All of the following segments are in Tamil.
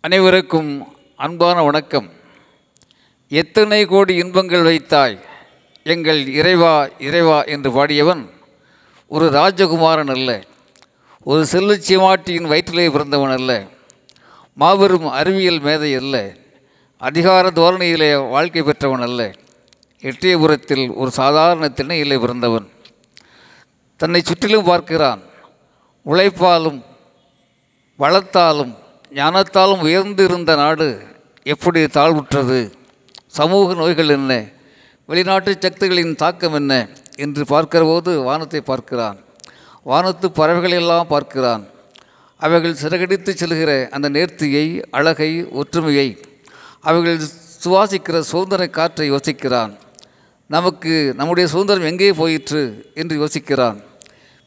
அனைவருக்கும் அன்பான வணக்கம். எத்தனை கோடி இன்பங்கள் வைத்தாய்? எங்கள் இறைவா இறைவா என்று பாடியவன் ஒரு ராஜகுமாரன் அல்ல. ஒரு செல்லுச்சிமாட்டியின் வயிற்றிலே பிறந்தவன் அல்ல. மாபெரும் அறிவியல் மேதை அல்ல. அதிகார தோரணையிலே வாழ்க்கை பெற்றவன் அல்ல. எட்டயபுரத்தில் ஒரு சாதாரண திணையிலே பிறந்தவன். தன்னை சுற்றிலும் பார்க்கிறான். உழைப்பாலும் வளத்தாலும் ஞானத்தாலும் உயர்ந்து இருந்த நாடு எப்படி தாழ்வுற்றது? சமூக நோய்கள் என்ன? வெளிநாட்டு சக்திகளின் தாக்கம் என்ன? என்று பார்க்கிற போது வானத்தை பார்க்கிறான். வானத்து பறவைகளெல்லாம் பார்க்கிறான். அவைகள் சிறகடித்து செல்கிற அந்த நேர்த்தியை அழகை ஒற்றுமையை அவைகள் சுவாசிக்கிற சுதந்திர காற்றை யோசிக்கிறான். நமக்கு நம்முடைய சுதந்திரம் எங்கே போயிற்று? என்று யோசிக்கிறான்.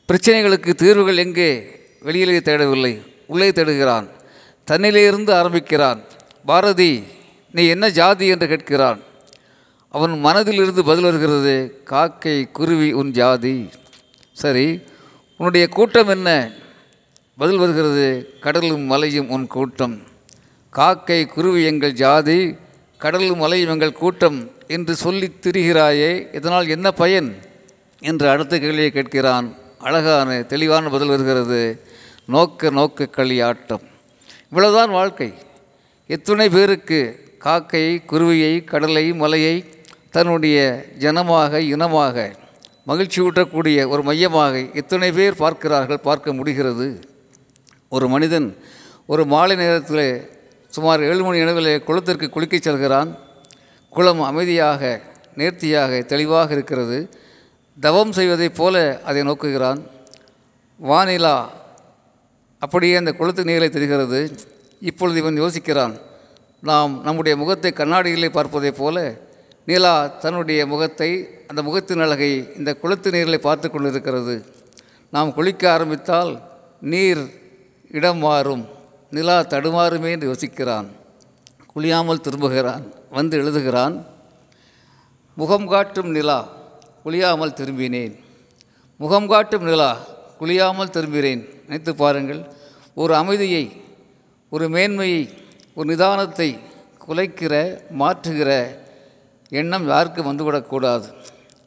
பிரச்சனைகளுக்கு தீர்வுகள் எங்கே? வெளியிலே தேடவில்லை. உள்ளே தேடுகிறான். தன்னிலிருந்து ஆரம்பிக்கிறான். பாரதி நீ என்ன ஜாதி என்று கேட்கிறான். அவன் மனதில் இருந்து பதில் வருகிறது காக்கை குருவி உன் ஜாதி. சரி உன்னுடைய கூட்டம் என்ன? பதில் வருகிறது கடலும் மலையும் உன் கூட்டம். காக்கை குருவி எங்கள் ஜாதி கடலும் மலையும் எங்கள் கூட்டம் என்று சொல்லித் திரிகிறாயே இதனால் என்ன பயன்? என்று அடுத்த கேள்வியை கேட்கிறான். அழகான தெளிவான பதில் வருகிறது. நோக்க நோக்க களியாட்டம். இவ்வளவுதான் வாழ்க்கை. எத்துணை பேருக்கு காக்கையை குருவியை கடலை மலையை தன்னுடைய ஜனமாக இனமாக மகிழ்ச்சி ஊட்டக்கூடிய ஒரு மையமாக எத்தனை பேர் பார்க்கிறார்கள் பார்க்க முடிகிறது. ஒரு மனிதன் ஒரு மாலை நேரத்தில் சுமார் ஏழு மணி அளவில் குளத்திற்கு குளிக்கச் செல்கிறான். குளம் அமைதியாக நேர்த்தியாக தெளிவாக இருக்கிறது. தவம் செய்வதைப் போல அதை நோக்குகிறான். வானிலா அப்படியே அந்த குளத்து நீரை தெரிகிறது. இப்பொழுது இவன் யோசிக்கிறான் நாம் நம்முடைய முகத்தை கண்ணாடியிலே பார்ப்பதைப் போல நீலா தன்னுடைய முகத்தை அந்த முகத்தின் அழகை இந்த குளத்து நீரில் பார்த்து கொண்டிருக்கிறது. நாம் குளிக்க ஆரம்பித்தால் நீர் இடம் மாறும் நிலா தடுமாறுமே என்று யோசிக்கிறான். குளியாமல் திரும்புகிறான் வந்து எழுதுகிறான் முகம் காட்டும் நிலா குளியாமல் திரும்பினேன். முகம் காட்டும் நிலா குளியாமல் திரும்புகிறேன். நினைத்து பாருங்கள் ஒரு அமைதியை ஒரு மேன்மையை ஒரு நிதானத்தை குலைக்கிற மாற்றுகிற எண்ணம் யாருக்கும் வந்துவிடக்கூடாது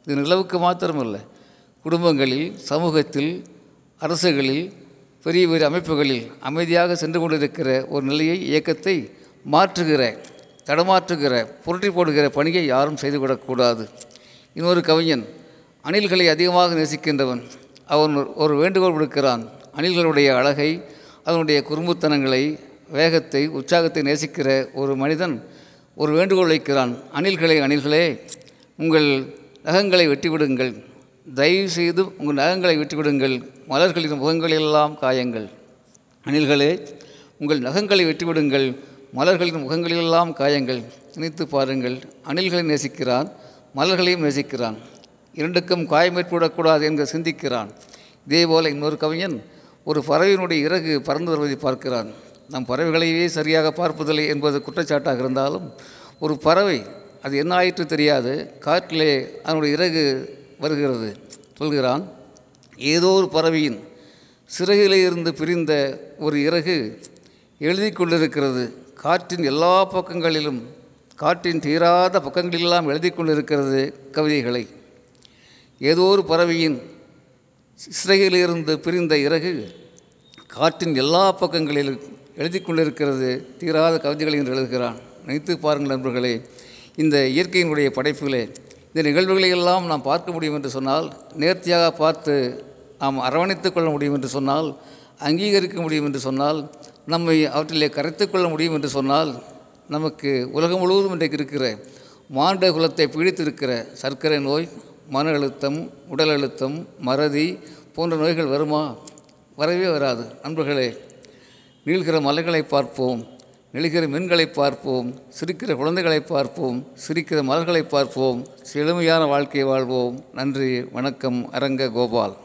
இது நிலவுக்கு மாத்திரமல்ல. குடும்பங்களில் சமூகத்தில் அரசுகளில் பெரிய பெரிய அமைப்புகளில் அமைதியாக சென்று கொண்டிருக்கிற ஒரு நிலையை இயக்கத்தை மாற்றுகிற தடமாற்றுகிற புரட்டி போடுகிற பணியை யாரும் செய்துவிடக்கூடாது இன்னொரு கவிஞன் அணில்களை அதிகமாக நேசிக்கின்றவன். அவன் ஒரு வேண்டுகோள் விடுக்கிறான். அணில்களுடைய அழகை அதனுடைய குறும்புத்தனங்களை வேகத்தை உற்சாகத்தை நேசிக்கிற ஒரு மனிதன் ஒரு வேண்டுகோள் வைக்கிறான். அணில்களே அணில்களே உங்கள் நகங்களை வெட்டிவிடுங்கள். தயவு செய்து உங்கள் நகங்களை வெட்டிவிடுங்கள். மலர்களின் முகங்களெல்லாம் காயங்கள். அணில்களே உங்கள் நகங்களை வெட்டிவிடுங்கள். மலர்களின் முகங்களிலெல்லாம் காயங்கள். நினைத்து பாருங்கள் அணில்களை நேசிக்கிறான் மலர்களையும் நேசிக்கிறான். இரண்டுக்கும் காயம் ஏற்படக்கூடாது என்று சிந்திக்கிறான். இதேபோல் இன்னொரு கவிஞன் ஒரு பறவையினுடைய இறகு பறந்து வருவதை பார்க்கிறான். நம் பறவைகளையே சரியாக பார்ப்பதில்லை என்பது குற்றச்சாட்டாக இருந்தாலும் ஒரு பறவை அது என்ன ஆயிற்று தெரியாது காற்றிலே அதனுடைய இறகு வருகிறது சொல்கிறான். ஏதோ ஒரு பறவையின் சிறகிலே இருந்து பிரிந்த ஒரு இறகு எழுதி கொண்டிருக்கிறது. காற்றின் எல்லா பக்கங்களிலும் காற்றின் தீராத பக்கங்களெல்லாம் எழுதி கொண்டிருக்கிறது கவிதைகளை. ஏதோ ஒரு பறவையின் சிறகிலிருந்து பிரிந்த இறகு காற்றின் எல்லா பக்கங்களிலும் எழுதி கொண்டிருக்கிறது. தீராத கவிதைகளை என்று எழுதுகிறான். நினைத்து பாருங்கள் நண்பர்களே இந்த இயற்கையினுடைய படைப்புகளே இந்த நிகழ்வுகளை எல்லாம் நாம் பார்க்க முடியும் என்று சொன்னால் நேர்த்தியாக பார்த்து நாம் அரவணைத்து கொள்ள முடியும் என்று சொன்னால் அங்கீகரிக்க முடியும் என்று சொன்னால் நம்மை அவற்றிலே கரைத்து கொள்ள முடியும் என்று சொன்னால் நமக்கு உலகம் முழுவதும் இன்றைக்கு இருக்கிற மாண்ட குலத்தை பீடித்திருக்கிற சர்க்கரை நோய் மன அழுத்தம் உடல் அழுத்தம் மறதி போன்ற நோய்கள் வருமா? வரவே வராது. நண்பர்களே நீள்கிற மலைகளை பார்ப்போம் நெழுகிற மீன்களை பார்ப்போம் சிரிக்கிற குழந்தைகளை பார்ப்போம் சிரிக்கிற மலர்களை பார்ப்போம். செழுமையான வாழ்க்கையை வாழ்வோம். நன்றி வணக்கம் அரங்க கோபால்.